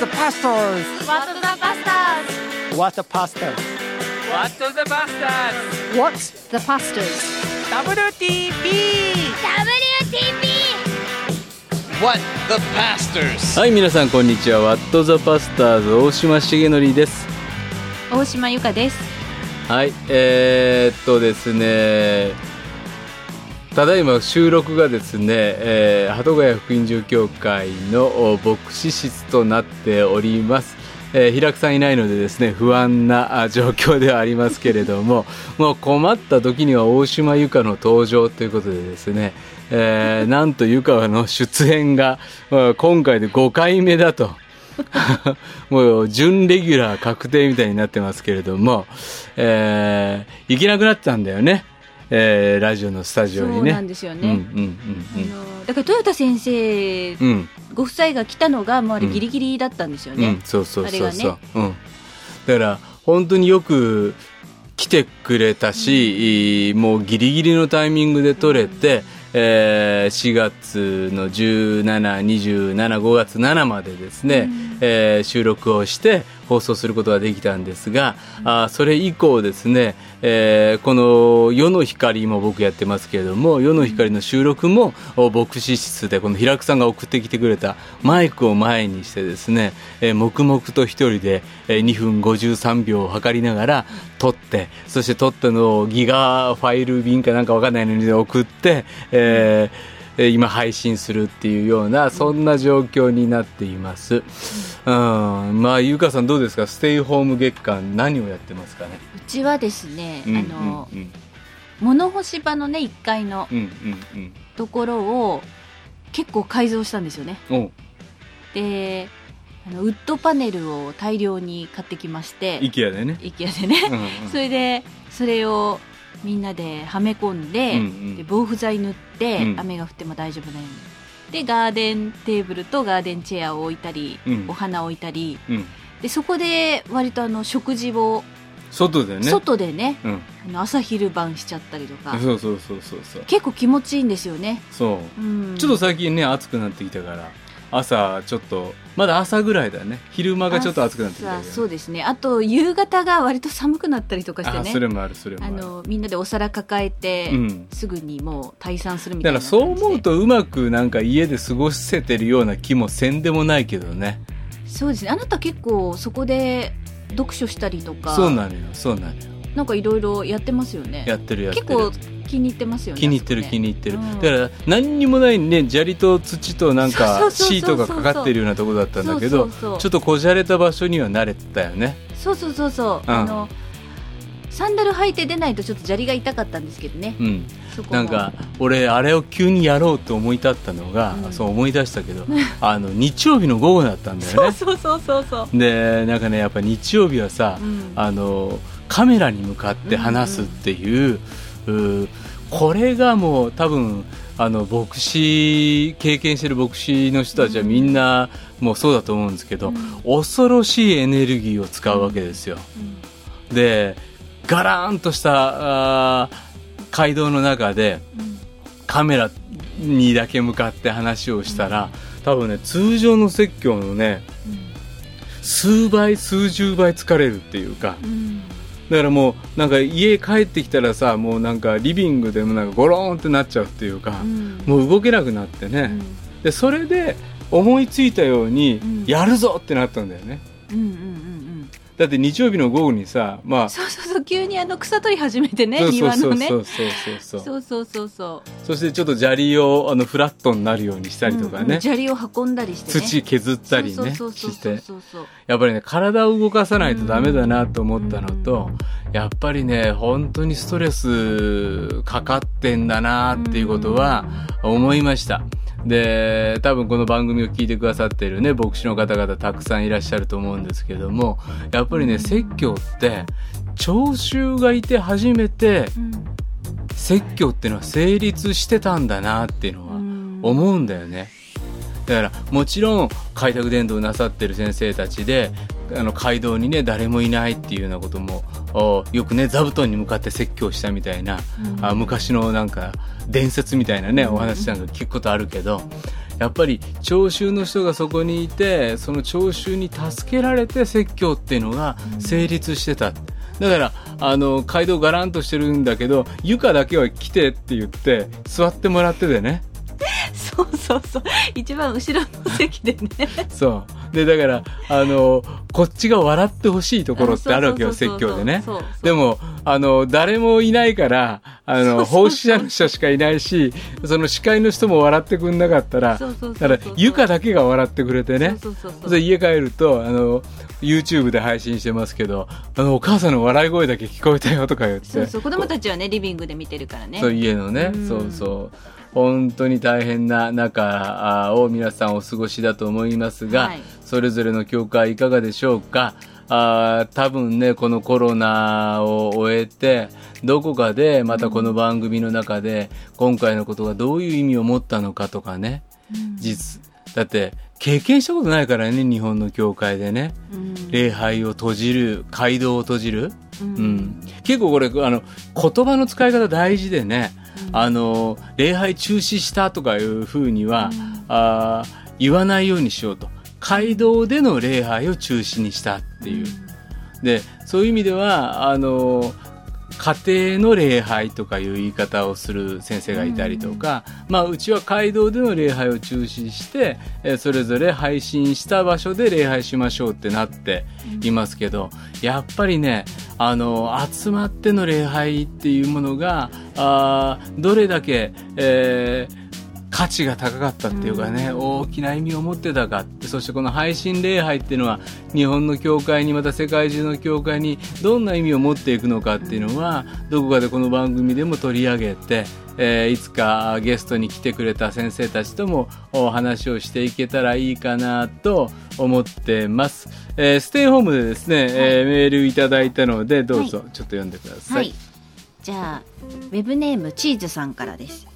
the pastors? What the Bastards? What the pastors? What the Bastards? What's the Pastors? WTP! What the Pastors? はい皆さんこんにちはワットザパスターズ大島重則です大島由香です。はいえー、っとですねただいま収録がですね、えー、鳩ヶ谷福音住教会のお牧師室となっておりますえー、平久さんいないのでですね不安なあ状況ではありますけれども もう困った時には大島由香の登場ということでですね、えー、なんと由香の出演がまあ今回で5回目だと。もう準レギュラー確定みたいになってますけれども、えー、行けなくなったんだよね、えー、ラジオのスタジオにね。そうなんですよね。うんうんあのだから豊田先生うん。うんうんご夫妻が来たのがもうあれギリギリだったんですよね。うん、そうそうそうそう、あれがね。うん、だから本当によく来てくれたし、もうギリギリのタイミングで撮れて、えー4月の172725月7までですね、えー収録をして放送することができたんですが、あそれ以降ですね、えーこの「夜の光」も僕やってますけれども「夜の光」の収録も牧師室でこの平久さんが送ってきてくれたマイクを前にしてですね、えー黙々と一人で、2分53秒を測りながら撮ってそして撮ったのをギガファイル便かなんかわかんないのに送って、えーえー今配信するっていうようなそんな状況になっています。うん、まあゆかさんどうですか？ステイホーム月間何をやってますかね？うちはですね、うんあのうん物干し場のね1階のところを結構改造したんですよね。うん。おであのウッドパネルを大量に買ってきまして、IKEA でね。IKEA でね、うんうんそれでそれをみんなではめ込んで,、うんうんで防腐剤塗って、うん雨が降っても大丈夫なようにでガーデンテーブルとガーデンチェアを置いたり、うんお花を置いたりうん。でそこで割とあの食事を外でね。外でねうん。あの朝昼晩しちゃったりとかそうそうそうそうそう。結構気持ちいいんですよね、そう。うん、ちょっと最近ね暑くなってきたから朝ちょっとまだ朝ぐらいだね。昼間がちょっと暑くなってきたそうですね。あと夕方が割と寒くなったりとかしてね。あそれもあるそれもあのみんなでお皿抱えて、うん。すぐにもう退散するみたいな。だからそう思うとうまくなんか家で過ごせてるような気もせんでもないけどね。そうですね。あなた結構そこで読書したりとか。そうなのよそうなのよなんかいろいろやってますよね。やってるやってる。結構気に入ってますよね気に入ってる気に入ってる、うん。だから何にもないね砂利と土となんかシートがかかってるようなところだったんだけどちょっとこじゃれた場所には慣れてたよね。そうそうそうそう、うん。あのサンダル履いて出ないとちょっと砂利が痛かったんですけどね、うん。なんか俺あれを急にやろうと思い立ったのが、うん。そう思い出したけど あの日曜日の午後だったんだよね。そうそうそうそうそう。でなんかねやっぱ日曜日はさ、うん。あのカメラに向かって話すっていう,、うーこれがもう多分あの牧師経験してる牧師の人たちはみんなもうそうだと思うんですけど、恐ろしいエネルギーを使うわけですよ。でガラーンとした街道の中でカメラにだけ向かって話をしたら、多分ね通常の説教のね、数倍数十倍疲れるっていうか、うんだからもうなんか家帰ってきたらさもうなんかリビングでもなんかゴローンってなっちゃうっていうか、うん。もう動けなくなってね、でそれで思いついたようにん。やるぞってなったんだよね、うんうんうんうんだって日曜日の午後にさまあそうそうそう急にあの草取り始めてね庭のね。そうそうそうそう。そうそうそうそしてちょっと砂利をあのフラットになるようにしたりとかね、うんうん、砂利を運んだりして、ね、土削ったりねして。やっぱりね体を動かさないとダメだなと思ったのと、うん、やっぱりね本当にストレスかかってんだなっていうことは思いました。うんで多分この番組を聞いてくださっているね牧師の方々たくさんいらっしゃると思うんですけどもやっぱりね説教って聴衆がいて初めてうん説教っていうのは成立してたんだなっていうのは思うんだよね。だからもちろん開拓伝道なさってる先生たちであの街道にね誰もいないっていうようなこともおよくね座布団に向かって説教したみたいな、あ昔のなんか伝説みたいなねお話なんか聞くことあるけどやっぱり聴衆の人がそこにいてその聴衆に助けられて説教っていうのが成立してた。だからあの街道がらんとしてるんだけど床だけは来てって言って座ってもらっててねそうそうそう。一番後ろの席でね。そう。でだからあのこっちが笑ってほしいところってあるわけよ説教でね。でもあの誰もいないからあの奉仕者の人しかいないしその司会の人も笑ってくんなかったらだから床だけが笑ってくれてね。そうそうそうそれ家帰るとあの YouTube で配信してますけどあのお母さんの笑い声だけ聞こえたよとか言って。そうそう。子供たちはねリビングで見てるからね。そう家のね、うん。そうそう本当に大変な中あを皆さんお過ごしだと思いますが、はい。それぞれの教会いかがでしょうか？あー多分ねこのコロナを終えてどこかでまたこの番組の中で今回のことがどういう意味を持ったのかとかね、実だって経験したことないからね日本の教会でね。うん。礼拝を閉じる街道を閉じる、うん。うん、結構これあの言葉の使い方大事でね、あの礼拝中止したとかいうふうには、あー言わないようにしようと。街道での礼拝を中止にしたっていう、でそういう意味ではあの家庭の礼拝とかいう言い方をする先生がいたりとか、まあ、うちは街道での礼拝を中止して、えーそれぞれ配信した場所で礼拝しましょうってなっていますけど、やっぱりねあの集まっての礼拝っていうものがあーどれだけ、えー価値が高かったっていうかね、大きな意味を持ってたかってそしてこの配信礼拝っていうのは日本の教会にまた世界中の教会にどんな意味を持っていくのかっていうのはどこかでこの番組でも取り上げて、えーいつかゲストに来てくれた先生たちともお話をしていけたらいいかなと思ってます、えーステイホームでですね、えーメールいただいたのでどうぞちょっと読んでください、はい。じゃあ、ウェブネームチーズさんからです。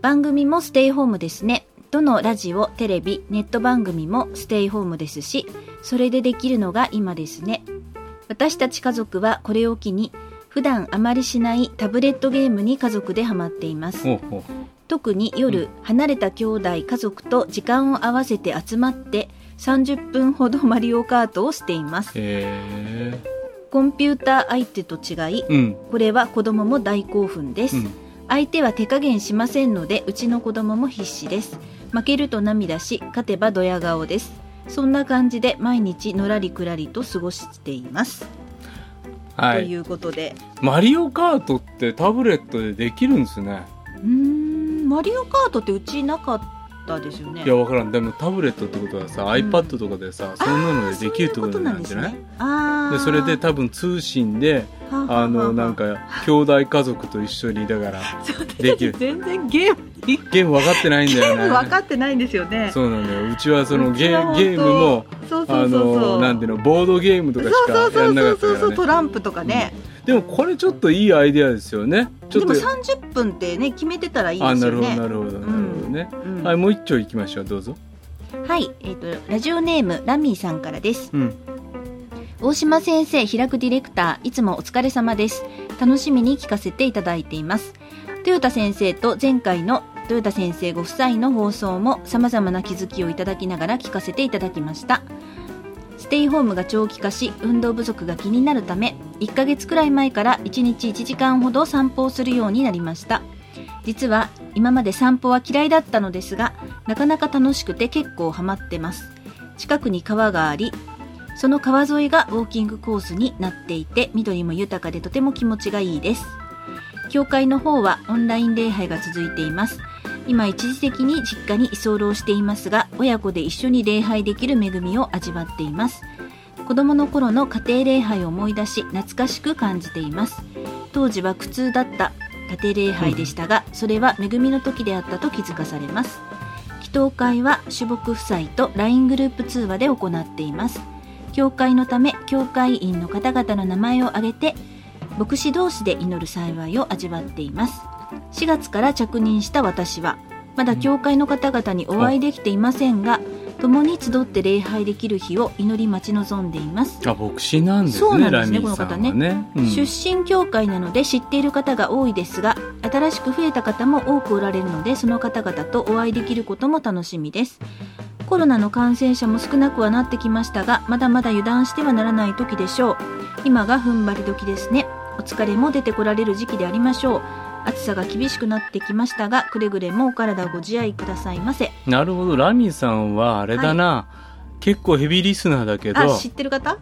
番組もステイホームですね。どのラジオ、テレビ、ネット番組もステイホームですし、それでできるのが今ですね。私たち家族はこれを機に、普段あまりしないタブレットゲームに家族でハマっています。特に夜、離れた兄弟家族と時間を合わせて集まって30分ほどマリオカートをしています。へコンピューター相手と違いえうん。これは子供も大興奮です、うん相手は手加減しませんのでうちの子供も必死です。負けると涙し勝てばドヤ顔です。そんな感じで毎日のらりくらりと過ごしています、はい。ということで。マリオカートってタブレットでできるんですね。うーんマリオカートってうちなかったですよねいや、わからん。でもタブレットってことはさ、iPad とかでさ、そんなのでできるってことなんじゃない？あーで、それで多分通信で、はあの、なんか、兄弟家族と一緒に、だから、できる。全然ゲームにゲーム分かってないんだよね。ゲーム分かってないんですよねそうなんだよ。うちはそのゲゲームも、そうそあうそうそうの、なんていうの、ボードゲームとかしそうそうかやんなかったそうそうそうからね。トランプとかね、でもこれちょっといいアイデアですよね。ちょっとでも。30分ってね決めてたらいいあ、ですよなるほど、ねなるほど、なるほどね。うんはい、もう一丁行きましょう。どうぞ。はい、えっ、とラジオネームラミーさんからですうん。大島先生平久ディレクターいつもお疲れ様です楽しみに聞かせていただいています豊田先生と前回の豊田先生ご夫妻の放送も様々な気づきをいただきながら聞かせていただきましたステイホームが長期化し運動不足が気になるため1ヶ月くらい前から1日1時間ほど散歩をするようになりました。実は今まで散歩は嫌いだったのですがなかなか楽しくて結構ハマってます。近くに川がありその川沿いがウォーキングコースになっていて緑も豊かでとても気持ちがいいです。教会の方はオンライン礼拝が続いています。今一時的に実家に居候していますが親子で一緒に礼拝できる恵みを味わっています。子供の頃の家庭礼拝を思い出し懐かしく感じています。当時は苦痛だった家庭礼拝でしたが、それは恵みの時であったと気づかされます。祈祷会は主牧夫妻と LINE グループ通話で行っています。教会のため教会員の方々の名前を挙げて牧師同士で祈る幸いを味わっています。4月から着任した私はまだ教会の方々にお会いできていませんが共に集って礼拝できる日を祈り待ち望んでいます。あ牧師なんですねそうなんですね。この方ね。うん。出身教会なので知っている方が多いですが新しく増えた方も多くおられるのでその方々とお会いできることも楽しみです。コロナの感染者も少なくはなってきましたがまだまだ油断してはならない時でしょう。今が踏ん張り時ですね。お疲れも出てこられる時期でありましょう暑さが厳しくなってきましたがくれぐれもお体ご自愛くださいませ。なるほど。ラミーさんはあれだな、結構ヘビーリスナーだけど。あ知ってる方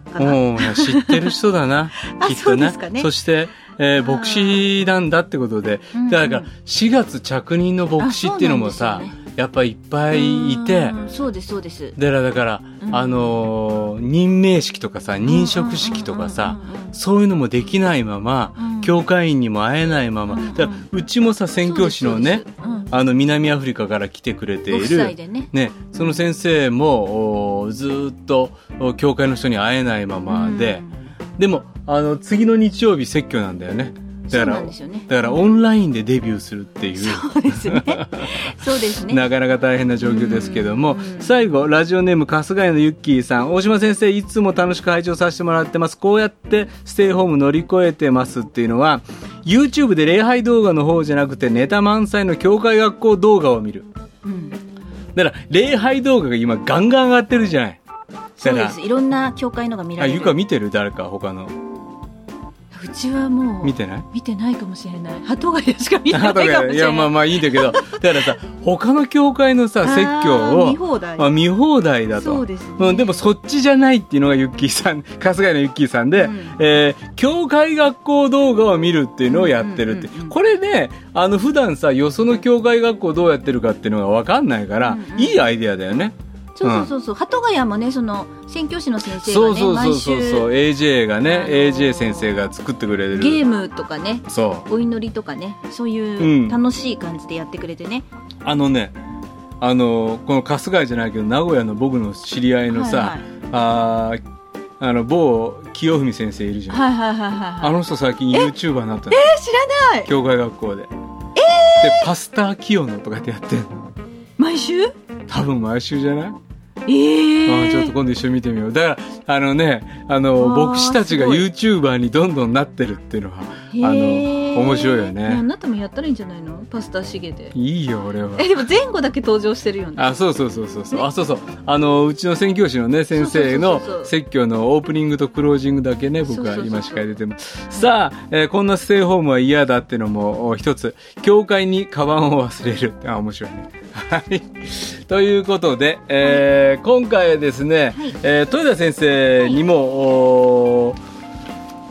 知ってる人だな。あきっとそうですかね。そして、えー牧師なんだってことで。だから4月着任の牧師っていうのもあさ、ねやっぱいっぱいいて。うんそうですそうです。だからだから、うん。あのー任命式とかさ任職式とかさ、そういうのもできないまま、うん。教会員にも会えないまま、だうちもさ宣教師のねそうん。あの南アフリカから来てくれてごいるね。ね、その先生もおずーっとお教会の人に会えないままで、でもあの次の日曜日説教なんだよねだからねだからオンラインでデビューするっていうそうですねそうですね なかなか大変な状況ですけども、うん最後、ラジオネーム、春日井のゆっきーさん。大島先生、いつも楽しく拝聴させてもらってます。こうやってステイホーム乗り越えてますっていうのは、YouTube で礼拝動画の方じゃなくて、ネタ満載の教会学校動画を見る。うんだから、礼拝動画が今ガンガン上がってるじゃない。そうですいろんな教会のが見らあ、れるゆか見てる？誰か、他の。うちはもう見てない？見てないかもしれない。鳩ヶ谷しか見てないかもしれない。かいや、まあまあいいんだけど、だからさ、他の教会のさ、説教を、見放題。あ見放題だと。そうですね。うん、でもそっちじゃないっていうのがユッキーさん、春日井のユッキーさんで、うん。えー教会学校動画を見るっていうのをやってるって。うんうんこれね、あの、普段さ、よその教会学校どうやってるかっていうのがわかんないから、うんうん。いいアイデアだよね。そうそうそう。そう鳩ヶ谷もねその宣教師の先生がね毎そうそうそう週そう、AJ がね、あの AJ 先生が作ってくれる。ゲームとかねそう。お祈りとかねそううん。いう楽しい感じでやってくれてね、あのね、あの、この春日井じゃないけど、名古屋の僕の知り合いのさ、はいはい。あーあの、某清文先生いるじゃん。はいはいはいはいはい。あの人最近 YouTuber になったの。え知らない。教会学校で。で、パスター清野とかってやってんの。毎週？多分毎週じゃない、ええあちょっと今度一緒に見てみよう。だから、あのね、あの、牧師たちが YouTuber にどんどんなってるっていうのは、あの、面白いよあね。なたもやったらいいんじゃないの？パスタシゲでいいよ、俺は。えでも前後だけ登場してるよねあ、そうそうそうそうそう、ねあ、そうそう。あの、うちの宣教師のね、先生の説教のオープニングとクロージングだけね、僕は今司会出てます。さあ、えーこんなステイホームは嫌だってのもお一つ、教会にカバンを忘れる。あ、面白いね。はい。ということで、えー今回はですね、はいえー豊田先生にも、おー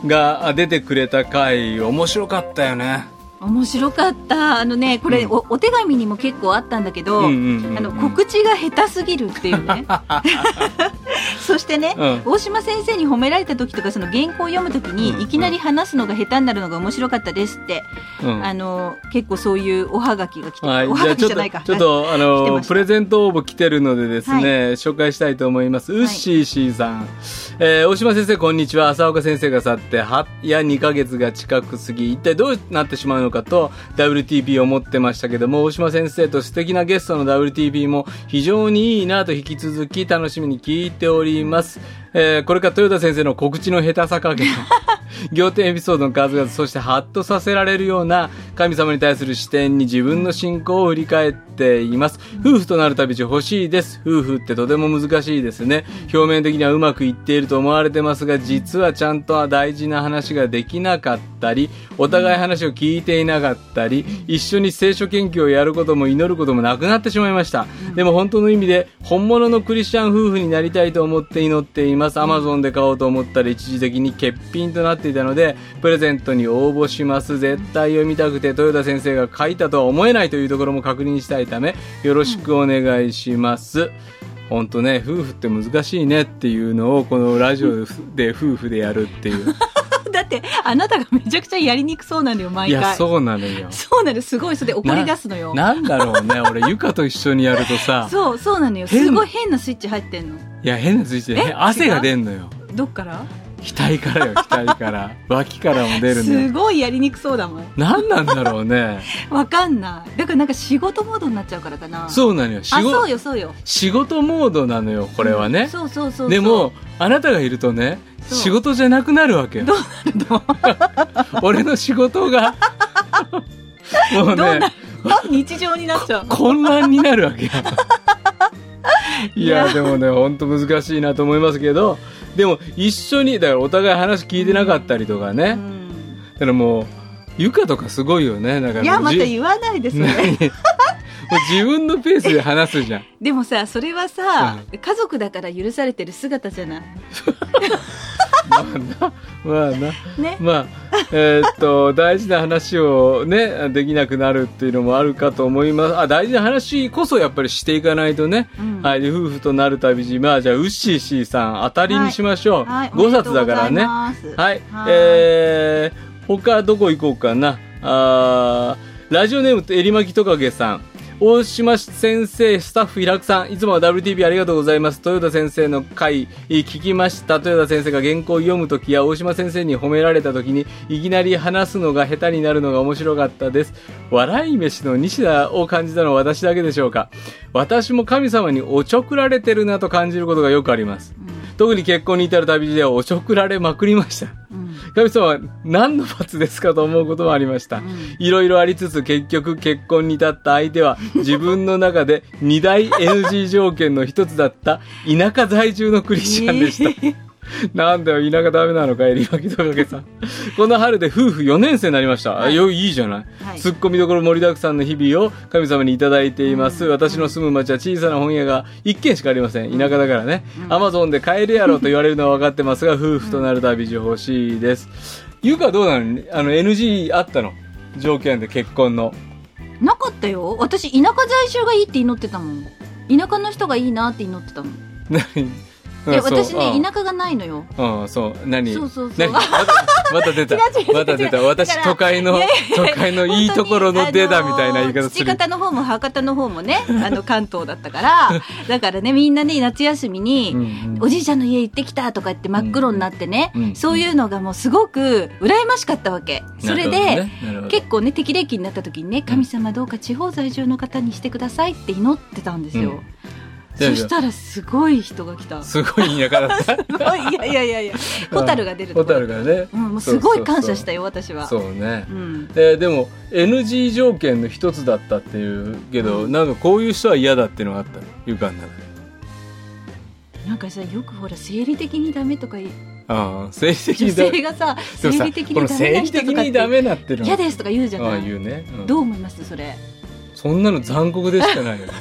が出てくれた回、面白かったよね。面白かった。あのねこれ、うんおお手紙にも結構あったんだけど、あの告知が下手すぎるっていうね。そしてね、うん。大島先生に褒められた時とかその原稿を読む時に、うん。いきなり話すのが下手になるのが面白かったですって、うん。あの結構そういうおはがきが来て、はい、おはじゃあちょっと、がきじゃないか。ちょっと、あのプレゼント応募来てるのでですね、紹介したいと思います。ウッシーシーさん。えー大島先生、こんにちは。浅岡先生が去って、は、や2ヶ月が近く過ぎ、一体どうなってしまうのかと、WTP を思ってましたけども、大島先生と素敵なゲストの WTP も非常にいいなと引き続き楽しみに聞いております。えーこれから豊田先生の告知の下手さ加減。仰天エピソードの数々、そしてハッとさせられるような神様に対する視点に自分の信仰を振り返ってています。夫婦となる旅路欲しいです。夫婦ってとても難しいですね。表面的にはうまくいっていると思われてますが、実はちゃんとは大事な話ができなかったり、お互い話を聞いていなかったり、一緒に聖書研究をやることも祈ることもなくなってしまいました。でも本当の意味で、本物のクリスチャン夫婦になりたいと思って祈っています。アマゾンで買おうと思ったら一時的に欠品となっていたので、プレゼントに応募します。絶対読みたくて、豊田先生が書いたとは思えないというところも確認したいため、よろしくお願いします。本当ね、夫婦って難しいねっていうのを、このラジオで夫婦でやるっていう。だってあなたがめちゃくちゃやりにくそうなのよ毎回。いや、そうなのよ。そうなのすごいそれで怒り出すのよ。ななんだろうね、俺、ゆかと一緒にやるとさ、そうそうなのよ。変すごい変なスイッチ入ってんの。いや、変なついてえ、汗が出んのよ。どっから？額からよ額から。脇からも出るすよ。ごいやりにくそうだもん。何なんだろうね。わかんない。だからなんか仕事モードになっちゃうからかな。そうなのよ。仕あそう事よそうよ。仕事モードなのよこれはね、そうそうそうそう。でもあなたがいるとね仕事じゃなくなるわけよ。どうなるの？俺の仕事が。もうどうなねる日常になっちゃう混乱になるわけよいやいやでもね本当難しいなと思いますけどでも一緒にだからお互い話聞いてなかったりとかね、だからもうゆかとかすごいよねだからいやまたじ言わないでそれ。何？もう自分のペースで話すじゃん。でもさそれはさ、家族だから許されてる姿じゃない？まあな。まあな。ね。まあえーっと大事な話をねできなくなるっていうのもあるかと思います。あ大事な話こそやっぱりしていかないとね、うん。はいで夫婦となる旅路。まあじゃあウッシー C さん当たりにしましょう、はい5冊だからね。ははい。い、えー、他どこ行こうかな。あーラジオネームとえりまきトカゲさん大島先生、スタッフ、平久さん、いつもは WTV ありがとうございます。豊田先生の回、聞きました。豊田先生が原稿を読むときや、大島先生に褒められたときに、いきなり話すのが下手になるのが面白かったです。笑い飯の西田を感じたのは私だけでしょうか。私も神様におちょくられてるなと感じることがよくあります。特に結婚に至る旅路ではおちょくられまくりました。神様は何の罰ですかと思うこともありました。いろいろありつつ結局結婚に至った相手は自分の中で二大 NG 条件の一つだった田舎在住のクリスチャンでした。なんだよ、田舎ダメなのか、えりまきとかけさん。この春で夫婦4年生になりました。あよいいじゃない。はいツッコミどころ盛りだくさんの日々を神様にいただいています。私の住む町は小さな本屋が1軒しかありません。田舎だからね。アマゾンで買えるやろと言われるのは分かってますが、夫婦となる旅路欲しいです。ゆうかはどうなのあの NG あったの？条件で結婚の。なかったよ私田舎在住がいいって祈ってたもん田舎の人がいいなって祈ってたもん 何？でうんそう私ねうん。田舎がないのよ。うん、そう。何？そうそうそう。何？また出た。また出た。私、都会の都会のいいところの出だみたいな言い方する。父方の方も母方の方もね あの関東だったからだからねみんなね夏休みに、おじいちゃんの家行ってきたとか言って真っ黒になってね、うんそういうのがもうすごく羨ましかったわけ。それで、結構ね適齢期になった時にね神様どうか地方在住の方にしてくださいって祈ってたんですよ。うんそしたらすごい人が来た。すすごい田舎だった。ご いいやいやいやいやホタルが出るとホこタルがね。うん、もうすごい感謝したよ私は。そうねう。ん。ででも NG 条件の一つだったっていうけど、なんかこういう人は嫌だっていうのがあったの？ゆかの中でなんかさよくほら生理的にダメとか言うああ生理的女にダメ性がさ生理的にダメな人とかってにダメなっていうのは嫌ですとか言うじゃあない。あ言うね、うんどう思いますそれ？そんなの残酷でしかないよね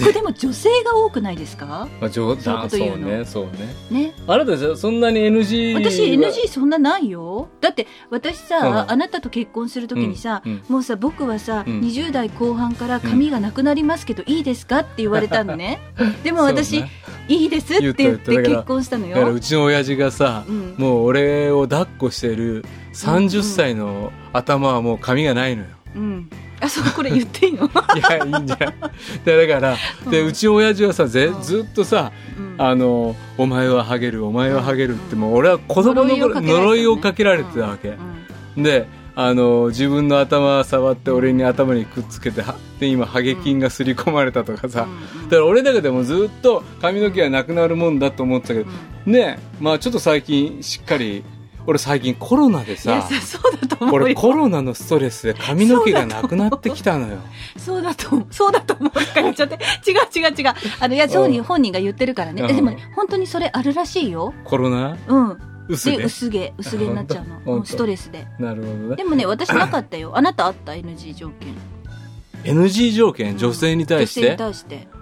これでも女性が多くないですか？まあ冗談そうこと言うの。ねそうね。ね。あなたじゃそんなに NG は。私 NG そんなないよ。だって私さ、うん。あなたと結婚するときにさ、もうさ僕はさ、うん。20代後半から髪がなくなりますけど、いいですか？って言われたのね。でも私、いいですって言って結婚したのだからようちの親父がさ、うん。もう俺を抱っこしてる30歳の頭はもう髪がないのよ。うんあそうこれ言っていいの、いや、いいんじゃない。でだから、で、うん。うちの親父はさ、ぜうん。ずっとさ、うん。あの、お前はハゲる、お前はハゲるって、もう俺は子供の頃、呪呪いをかけられてたわけ。う。んで、あの、自分の頭触って俺に頭にくっつけて、はで、今、ハゲ菌が刷り込まれたとかさ、うんだから俺の中でもずっと髪の毛はなくなるもんだと思ってたけど、ねまあちょっと最近しっかり、俺最近コロナでさ、俺コロナのストレスで髪の毛がなくなってきたのよ。そうだと思うそうだと思うとか言っちゃって違う違う違う。あのいやそうにうん本人が言ってるからね、うん。えでもね本当にそれあるらしいよ。コロナ？うん。薄で。で薄毛薄毛になっちゃうの。ストレスで。なるほどね。で。もね私なかったよ。あなたあった？NG 条件。NG 条件、女性に対し女性にて、対して。ね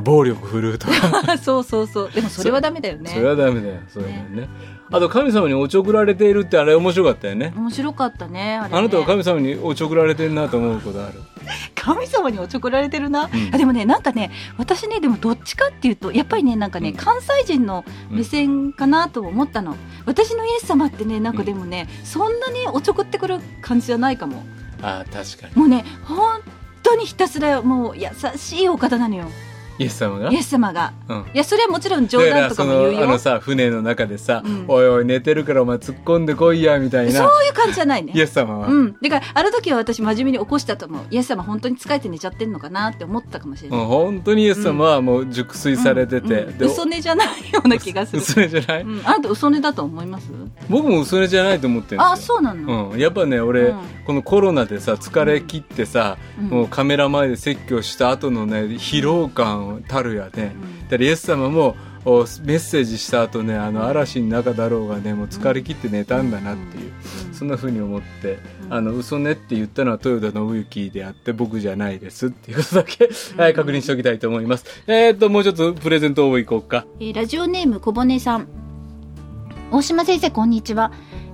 暴力振るうとか。そうそうそうでもそれはダメだよねそれはダメだよ。そうだよね。あと神様におちょくられているってあれ面白かったよね。面白かったねあれねあなたは神様におちょくられてるなと思うことある。神様におちょくられてるな、んあでもねなんかね私ねでもどっちかっていうとやっぱりねなんかね、うん関西人の目線かなと思ったの、私のイエス様ってねなんかでもね、そんなにおちょくってくる感じじゃないかもああ、確かに。もうね本当にひたすらもう優しいお方なのよイエス様が？イエス様が。うん。いや、それはもちろん冗談とかも言うよ。あのさ船の中でさ、うん。おいおい寝てるからお前突っ込んでこいやみたいそうないう感じじゃないね。イ。エス様は、うん。だから、あの時は私真面目に起こしたと思う。イエス様本当に疲れて寝ちゃってんのかなって思ったかもしれない。うん本当にイエス様はもう熟睡されてて、う嘘寝じゃないような気がする。嘘じゃない、うん。あなた嘘寝だと思います？僕も嘘寝じゃないと思ってるあ、そうなの、うん、やっぱね俺、うん。このコロナでさ疲れ切ってさ、うん。もうカメラ前で説教した後のね疲労感たるやね、うん。イエス様もおメッセージした後ねあの嵐の中だろうがねもう疲れ切って寝たんだなっていう、うん。そんな風に思って、うん。あの嘘ねって言ったのは豊田信之であって僕じゃないですっていうことだけ、はい、確認しておきたいと思います。えー、っともうちょっとプレゼント応募いこうか。えーラジオネーム小骨さん。大島先生、こんにちは。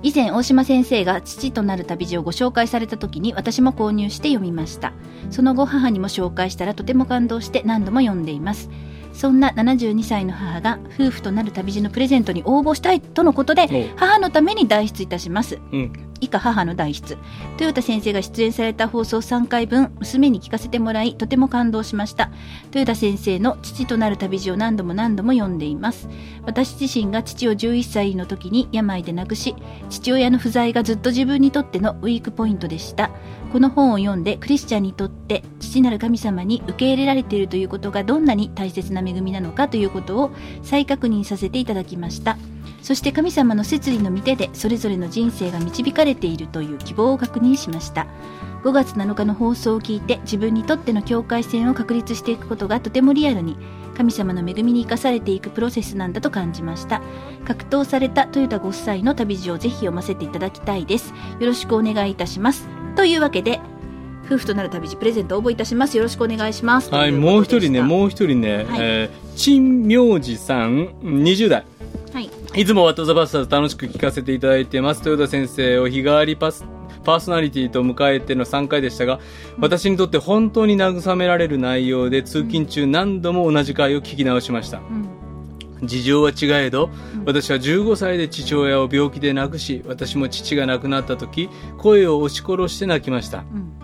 以前、大島先生が父となる旅路をご紹介された時に私も購入して読みました。その後、母にも紹介したらとても感動して何度も読んでいます。そんな72歳の母が夫婦となる旅路のプレゼントに応募したいとのことで、お母のために代筆いたします。うん。以下母の代筆。豊田先生が出演された放送3回分娘に聞かせてもらいとても感動しました。豊田先生の父となる旅路を何度も何度も読んでいます。私自身が父を11歳の時に病で亡くし父親の不在がずっと自分にとってのウィークポイントでしたこの本を読んでクリスチャンにとって父なる神様に受け入れられているということがどんなに大切な恵みなのかということを再確認させていただきました。そして神様の摂理の御手でそれぞれの人生が導かれているという希望を確認しました。5月7日の放送を聞いて自分にとっての境界線を確立していくことがとてもリアルに神様の恵みに生かされていくプロセスなんだと感じました。格闘された豊田ご夫妻の旅路をぜひ読ませていただきたいです。よろしくお願いいたします。というわけで夫婦となる旅路プレゼント応募いたします。よろしくお願いします。はい、もう一人ね、もう一人ね、はい。えー、陳明寺さん、20代。はい。いつもワットザバスターズ楽しく聞かせていただいてます。豊田先生を日替わりパス、パーソナリティと迎えての3回でしたが、私にとって本当に慰められる内容で通勤中何度も同じ回を聞き直しました。うん事情は違えど、うん私は15歳で父親を病気で亡くし、私も父が亡くなった時、声を押し殺して泣きました。うん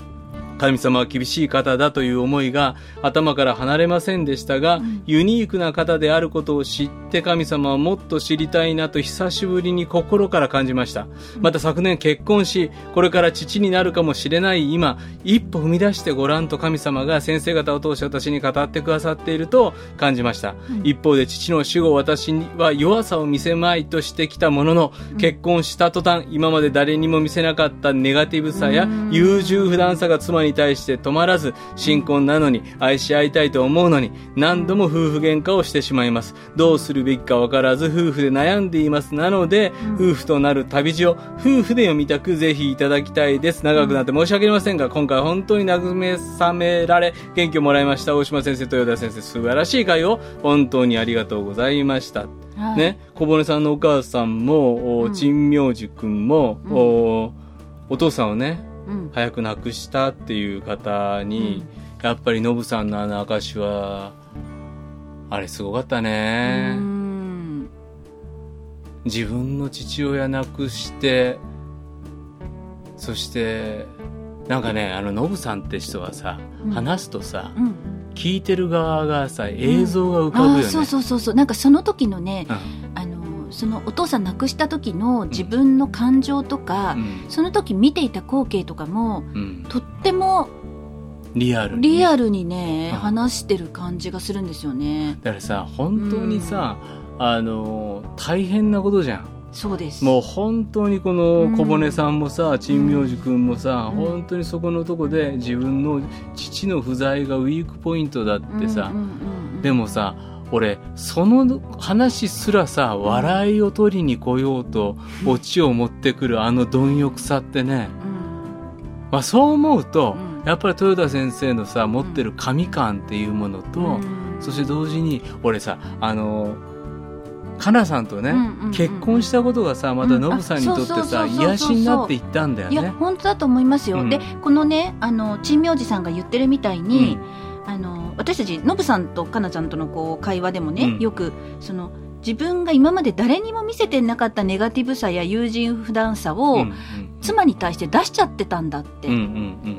神様は厳しい方だという思いが頭から離れませんでしたが、うん。ユニークな方であることを知って神様はもっと知りたいなと久しぶりに心から感じました。また昨年結婚し、これから父になるかもしれない今、一歩踏み出してごらんと神様が先生方を通して私に語ってくださっていると感じました。うん一方で父の死後私には弱さを見せまいとしてきたものの、結婚した途端今まで誰にも見せなかったネガティブさやうん。優柔不断さが妻に対して止まらず新婚なのに愛し合いたいと思うのに何度も夫婦喧嘩をしてしまいます。どうするべきか分からず夫婦で悩んでいます。なので、夫婦となる旅路を夫婦で読みたくぜひいただきたいです。長くなって申し訳ありませんが今回本当に慰められ元気をもらいました。大島先生豊田先生素晴らしい会を本当にありがとうございました。はい。ね、小骨さんのお母さんも、おうん。陳明寺くんも、うんおお父さんをね、うん早く亡くしたっていう方に、やっぱりノブさんのあの証は、あれすごかったね。うん。自分の父親亡くして、そして、なんかね、あの、ノブさんって人はさ、うん。話すとさ、うん。聞いてる側がさ、映像が浮かぶよね。あーそうそうそうそう。なんかその時のね、うんそのお父さん亡くした時の自分の感情とか、うん。その時見ていた光景とかもうん。とってもリアルに。リアルにね、うん。話してる感じがするんですよね。だからさ本当にさ、あの大変なことじゃん。そうです。もう本当にこの小骨さんもさ陳明寺君もさ、うん。本当にそこのとこで自分の父の不在がウィークポイントだってさ、でもさ俺その話すらさ笑いを取りに来ようとオチを持ってくるあの貪欲さってね、まあ、そう思うと、うん。やっぱり豊田先生のさ持ってる神感っていうものと、うん。そして同時に俺さあのかなさんとね、うんうんうん結婚したことがさまたうんノブさんにとってさ癒しになっていったんだよいやね。本当だと思いますよ、うん。でこのねあの陳明寺さんが言ってるみたいに、あの私たちノブさんとかなちゃんとのこう会話でもね、うん。よくその自分が今まで誰にも見せてなかったネガティブさや友人不断さを、うん妻に対して出しちゃってたんだって。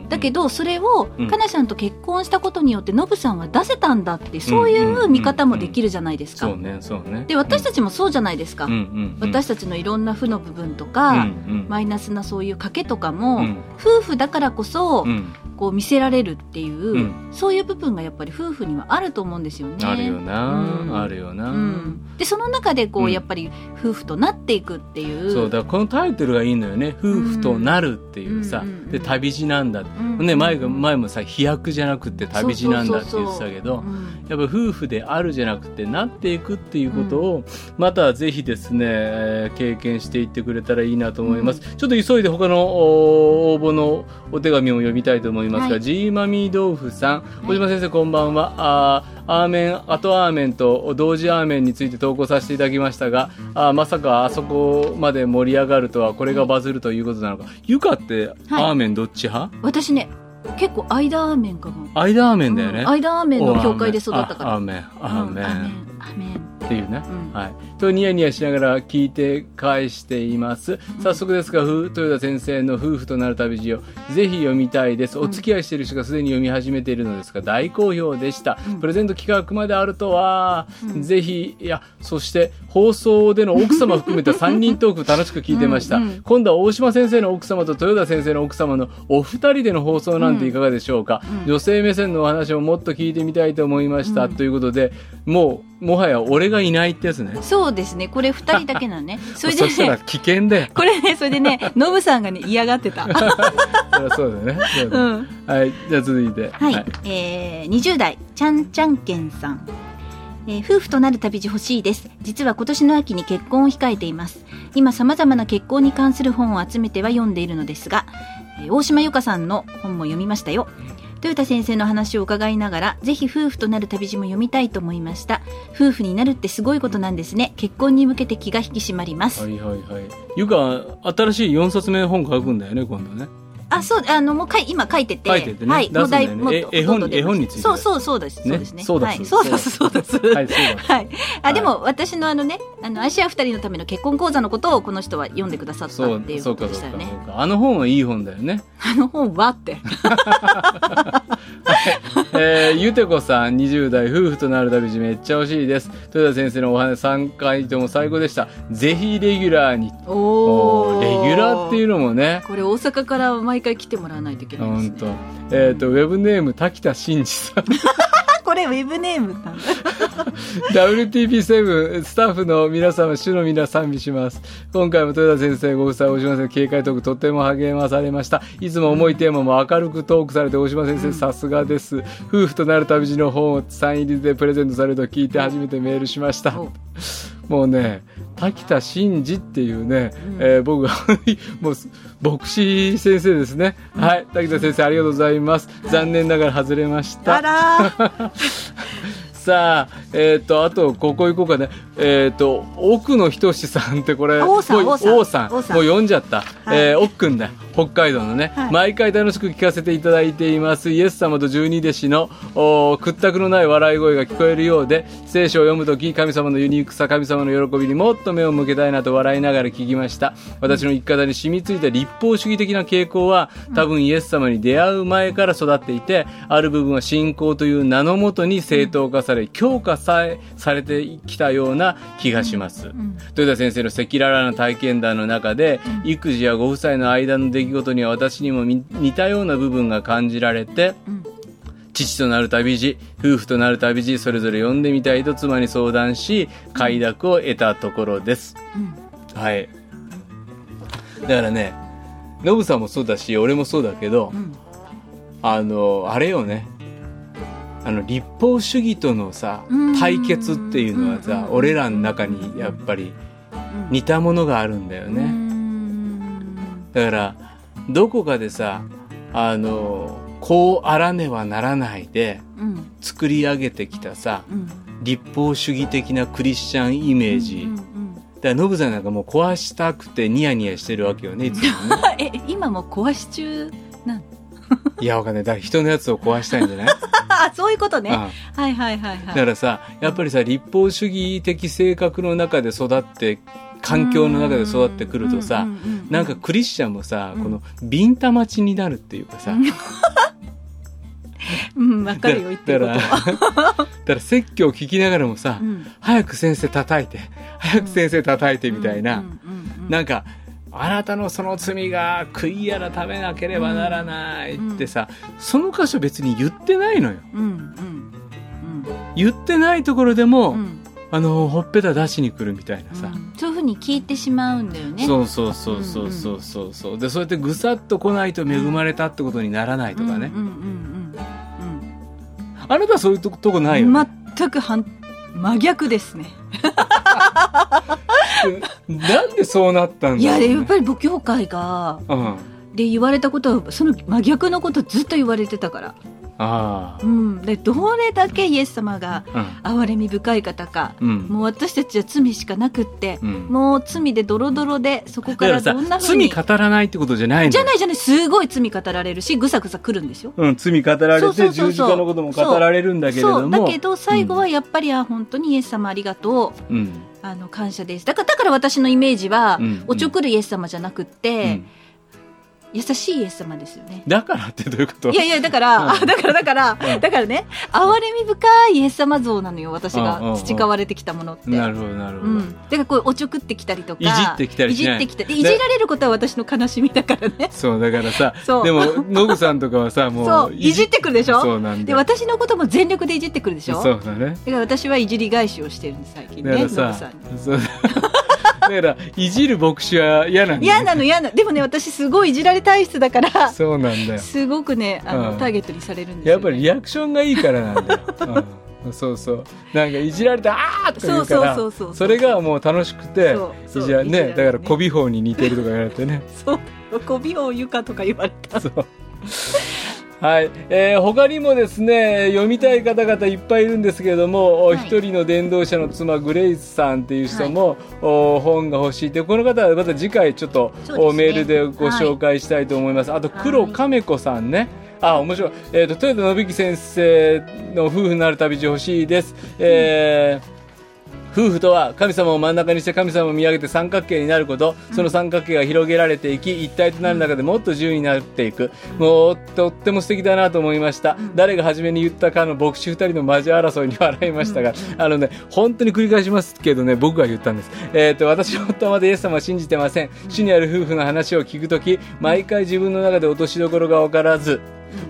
だけどそれをうん。かなさんと結婚したことによってノブさんは出せたんだってそういう見方もできるじゃないですか。で私たちもそうじゃないですか。私たちのいろんな負の部分とか、マイナスなそういう賭けとかも、うん。夫婦だからこそ、うんこう見せられるっていう、うん。そういう部分がやっぱり夫婦にはあると思うんですよね。あるよな、うん。あるよな、うん、でその中でこう、うん。やっぱり夫婦となっていくっていう。そうだこのタイトルがいいのよね「夫婦となる」っていうさ、で旅路なんだ、うんね、前が前もさ飛躍じゃなくて旅路なんだって言ってたけどうん。やっぱ夫婦であるじゃなくてなっていくっていうことを、またぜひですね、えー経験していってくれたらいいなと思います、ちょっと急いで他のお応募のお手紙を読みたいと思いますが、はい。ジーマミー豆腐さん。小島先生こんばんは。あーアーメンアトアーメンと同時アーメンについて投稿させていただきましたがあーまさかあそこまで盛り上がるとはこれがバズるということなのか、ゆかってアーメンどっち派、私ね結構間アーメンかもアイダーメンだよね、うん間アーメンの教会で育ったからおアーメン。アーメンアーメンっていうね、うん。はい、とニヤニヤしながら聞いて返しています。早速ですがふ豊田先生の夫婦となる旅路をぜひ読みたいです。お付き合いしている人がすでに読み始めているのですが大好評でした、うん。プレゼント企画まであるとは、うん。ぜひいやそして放送での奥様含めた 3人トーク楽しく聞いてました、うん。うん今度は大島先生の奥様と豊田先生の奥様のお二人での放送なんていかがでしょうか、うん。女性目線のお話をもっと聞いてみたいと思いました、うん。ということでもうもはや俺がいないってやつね。そうですね。これ2人だけなの ね。それでそしたらね危険だよこれねそれでねノブさんがね嫌がってた。そうだよね。そうんはいじゃあ続いて。はい、えー、20代ちゃんちゃんけんさん。えー夫婦となる旅路欲しいです。実は今年の秋に結婚を控えています。今様々な結婚に関する本を集めては読んでいるのですが、えー大島由香さんの本も読みましたよ豊田先生の話を伺いながらぜひ夫婦となる旅路も読みたいと思いました。夫婦になるってすごいことなんですね。結婚に向けて気が引き締まります、はいはいはい。ゆか新しい4冊目の本書くんだよね今度ね。あそうあのもうかい今書いてて。書いててね。はい。もうだいもっとえ絵本絵本について。そうそうそうです、そうですね。そうだはい、そうですそうですはい はい。あ、でも、私のあのね、あの、アシア二人のための結婚講座のことを、この人は読んでくださったっていうそうことでしたよね。かそうかそ。うか。あの本はいい本だよね。あの本はって。えー、ゆてこさん20代夫婦となる旅路めっちゃ欲しいです。豊田先生のお話3回とも最高でした。ぜひレギュラーに。おおーレギュラーっていうのもね。これ大阪から毎回来てもらわないといけないです本当。ね。えっ、とウェブネーム滝田真二さん。あ、これウェブネームな。んだ。WTP7 スタッフの皆様主の皆賛美します。今回も豊田先生ご夫妻大島先生警戒トークとっても励まされました。いつも重いテーマも明るくトークされて大島先生さすがです。夫婦となる旅路の本をサイン入りでプレゼントされると聞いて初めてメールしました。お。もうね滝田真二っていうね、うん。えー僕が もう牧師先生ですね、はい。滝田先生ありがとうございます。残念ながら外れました。さあ、えっ、と、あと、ここ行こうかね。えっ、と、奥野仁さんってこれ、王さんもう王さん王さん。もう読んじゃった。はいえー奥くんだ。北海道のね、はい毎回楽しく聞かせていただいています。イエス様と十二弟子の、お屈託のない笑い声が聞こえるようで、聖書を読むとき、神様のユニークさ、神様の喜びにもっと目を向けたいなと笑いながら聞きました。私の生き方に染みついた立法主義的な傾向は、多分イエス様に出会う前から育っていて、ある部分は信仰という名のもとに正当化され、強化さえされてきたような気がします。ん。豊田先生の赤裸々な体験談の中で、育児やご夫妻の間の出来事には私にもみ似たような部分が感じられて、ん。父となる旅路夫婦となる旅路それぞれ読んでみたいと妻に相談し快諾を得たところです、はい。だからねノブさんもそうだし俺もそうだけど、ん。あのあれよねあの立法主義とのさうん。対決っていうのはさうん俺らの中にやっぱり似たものがあるんだようね、ん。だからどこかでさあのこうあらねばならないでうん。作り上げてきたさうん。立法主義的なクリスチャンイメージ、うんだかうんらノブさんなんかもう壊したくてニヤニヤしてるわけよねいつもね。あ え今も壊し中？いやわかんない。だから人のやつを壊したいんじゃない？あ あそういうことね、うんはいはいはいはい。だからさやっぱりさ立法主義的性格の中で育って環境の中で育ってくるとさうなんかクリスチャンもさ、うん。このビンタ待ちになるっていうかさ、うんわかるよ言ってることだからだから説教を聞きながらもさ、うん。早く先生叩いて早く先生叩いてみたいな、なんかあなたのその罪が悔い改めなければならないってさ、その箇所別に言ってないのよ。うんうん。言ってないところでも、うん。うんあのほっぺた出しに来るみたいなさ、うん。そういうふうに聞いてしまうんだよね。そうそうそうそうそうそうそう。でそうやってぐさっと来ないと恵まれたってことにならないとかね、うんうんうんあなたはそういうとことこないよ、ね、全く反真逆ですね。なんでそうなったんいだね、ややっぱり母教会がうん。で言われたことはその真逆のことずっと言われてたから、あうん、でどれだけイエス様があ憐れみ深い方か、うん。うんもう私たちは罪しかなくって、うん。もう罪でドロドロでそこからどんなふうにさ罪語らないってことじゃないのじゃないじゃない。すごい罪語られるしぐさぐさ来るんですよ。うん、罪語られて十字架のことも語られるんだけれども。だけど最後はやっぱり、あ本当にイエス様ありがとう。うん。あの感謝です。だからだから私のイメージは、うん。おちょくるイエス様じゃなくっうて、ん優しいイエス様ですよね。だからってどういうこと？いやいやだから、うん。あだからだから、うん。だからね憐れみ深いイエス様像なのよ私がん培われてきたものって。なるほどなるほど、うん、だからこうおちょくってきたりとかいじってきたりしない。いじってきたりいじられることは私の悲しみだからね。そうだからさそう。でもノグさんとかはさ もうそういじってくるでしょ？そうなんで私のことも全力でいじってくるでしょ？そうだね。だから私はいじり返しをしてるんです最近ねノブさんに。そうだからいじる牧師は嫌なんだよ嫌なの嫌なでもね私すごいいじられ体質だからそうなんだよ。すごくねあの、うん。ターゲットにされるんですよ、やっぱりリアクションがいいからなんだよ、うん、そうそう。なんかいじられてあーって言うからそうそうそうそうそれがもう楽しくていじられるねね。だから小尾法に似てるとか言われてね。そう。小美容ゆかとか言われた。そうはい、えー他にもですね読みたい方々いっぱいいるんですけれども、おはい。一人の伝道者の妻グレイスさんっていう人も、お本が欲しいってこの方はまた次回ちょっと、ね。おメールでご紹介したいと思います、あと黒亀子さんね、あ面白い、えー、と豊田信樹先生の夫婦になる旅路欲しいです、えー夫婦とは神様を真ん中にして神様を見上げて三角形になること、その三角形が広げられていき一体となる中でもっと自由になっていく。もうとっても素敵だなと思いました、誰が初めに言ったかの牧師二人のマジ争いに笑いましたが、あのね本当に繰り返しますけどね僕が言ったんです、えー、と私の夫はまだイエス様は信じてません。主にある夫婦の話を聞くとき毎回自分の中で落としどころが分からず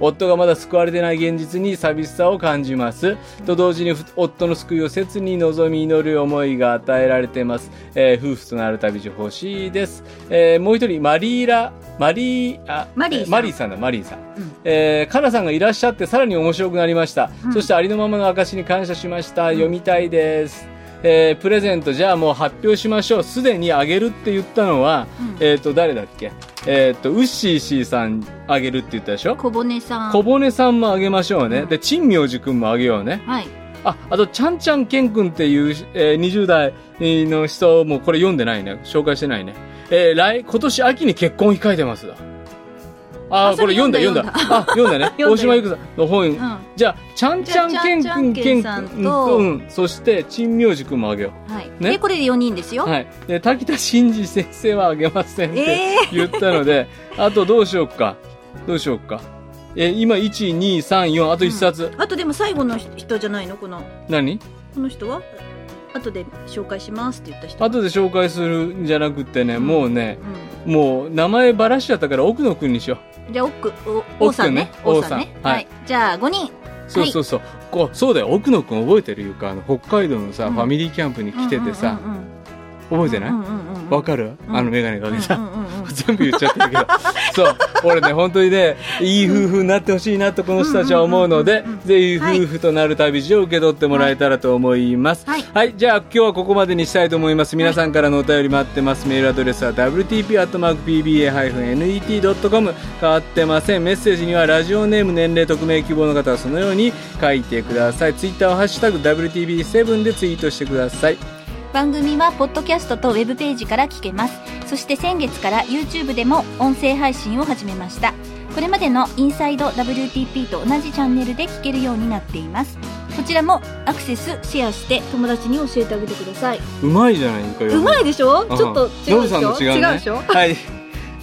夫がまだ救われてない現実に寂しさを感じます。と同時にふ夫の救いを切に望み祈る思いが与えられています、えー夫婦となる旅路欲しいです、えーもう一人マリーラマリーあマリーさん。マリーさんだマリーさん、えーカナさんがいらっしゃってさらに面白くなりました、そしてありのままの証に感謝しました、読みたいですえープレゼントじゃあもう発表しましょうすでにあげるって言ったのは、えっ、と誰だっけ？えっ、とウッシーシーさんあげるって言ったでしょ？小骨さん小骨さんもあげましょうね。で、陳明寺くんもあげようね。はいあ、あと、ちゃんちゃんけんくんっていう、えー20代の人もこれ読んでないね。紹介してないね。えー来、今年秋に結婚控えてますだ。あこれ読んだ、読んだ。読んだあ、読んだね。大島由紀さんの本。んじゃあ、ちゃんちゃんけんくん、けんさんとうん、そして、陳明寺くんもあげよはい、ね？でこれで4人ですよ、う。はい。で、滝田真二先生はあげませんってえ 言ったので、あとどうしようか？どうしようか？えー今、1、2、3、4、あと1冊。あとでも最後の人じゃないの？この何？この人は？後で紹介しますって言った人後で紹介するんじゃなくてね、うんもうね、うもう名前ばらしちゃったから奥野くんにしよん、じゃあ奥お王さんね。奥さん。ね。はい。はい、じゃあ5人。う。そうそうそう。こうそうだよ、奥野くん覚えてる？いうか、あの北海道のさ、うん。ファミリーキャンプに来ててさ、覚えてない？わ、かる、うん。あのメガネかけた。うんうんうんうん全部言っちゃってるけど。そう。俺ね、本当にね、いい夫婦になってほしいなとこの人たちは思うのでぜひ夫婦となる旅路を受け取ってもらえたらと思います。はいはい。じゃあ今日はここまでにしたいと思います。皆さんからのお便り待ってます。メールアドレスは wtp.pba-net.com 変わってません。メッセージにはラジオネーム、年齢、匿名希望の方はそのように書いてください。ツイッターはハッシュタグ WTB7 でツイートしてください。番組はポッドキャストとウェブページから聞けます。そして先月から YouTube でも音声配信を始めました。これまでのインサイド WTP と同じチャンネルで聞けるようになっています。こちらもアクセスシェアして友達に教えてあげてください。うまいじゃないですかうまいでしょ？うん。ちょっと違うでしょ？ノブさんの違うね。でしょ？はい、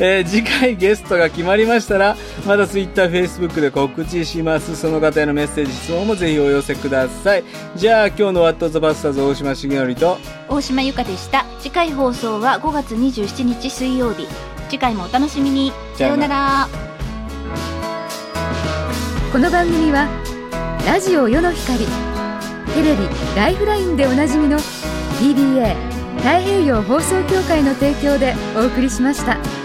えー次回ゲストが決まりましたらまた TwitterFacebook で告知します。その方へのメッセージ質問もぜひお寄せください。じゃあ今日の「What the Bastards」大島重則と大島由香でした。次回放送は5月27日水曜日。次回もお楽しみに。さようなら。この番組はラジオ世の光テレビ「ライフライン」でおなじみの TBA 太平洋放送協会の提供でお送りしました。